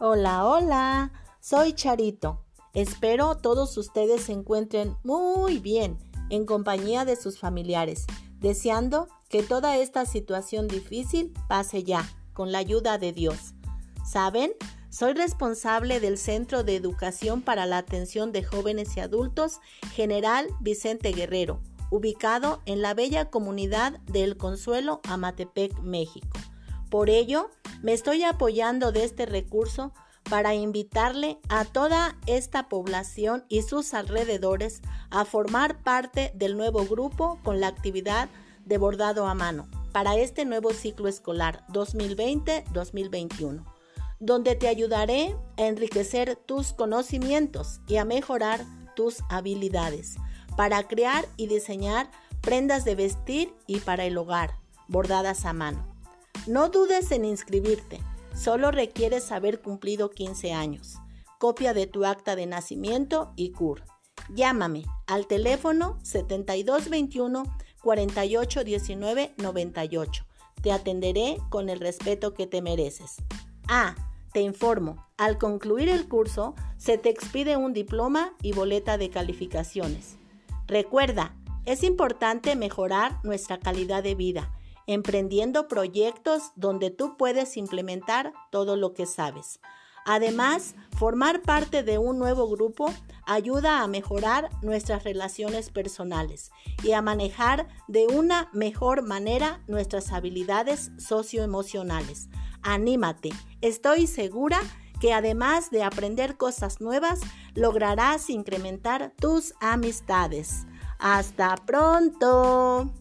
Hola, hola, soy Charito. Espero todos ustedes se encuentren muy bien en compañía de sus familiares, deseando que toda esta situación difícil pase ya, con la ayuda de Dios. ¿Saben? Soy responsable del Centro de Educación para la Atención de Jóvenes y Adultos General Vicente Guerrero, ubicado en la bella comunidad de El Consuelo, Amatepec, México. Por ello, me estoy apoyando de este recurso para invitarle a toda esta población y sus alrededores a formar parte del nuevo grupo con la actividad de bordado a mano para este nuevo ciclo escolar 2020-2021, donde te ayudaré a enriquecer tus conocimientos y a mejorar tus habilidades para crear y diseñar prendas de vestir y para el hogar bordadas a mano. No dudes en inscribirte, solo requieres haber cumplido 15 años. Copia de tu acta de nacimiento y CUR. Llámame al teléfono 7221 4819 98. Te atenderé con el respeto que te mereces. Ah, te informo, al concluir el curso se te expide un diploma y boleta de calificaciones. Recuerda, es importante mejorar nuestra calidad de vida emprendiendo proyectos donde tú puedes implementar todo lo que sabes. Además, formar parte de un nuevo grupo ayuda a mejorar nuestras relaciones personales y a manejar de una mejor manera nuestras habilidades socioemocionales. Anímate, estoy segura que además de aprender cosas nuevas, lograrás incrementar tus amistades. Hasta pronto.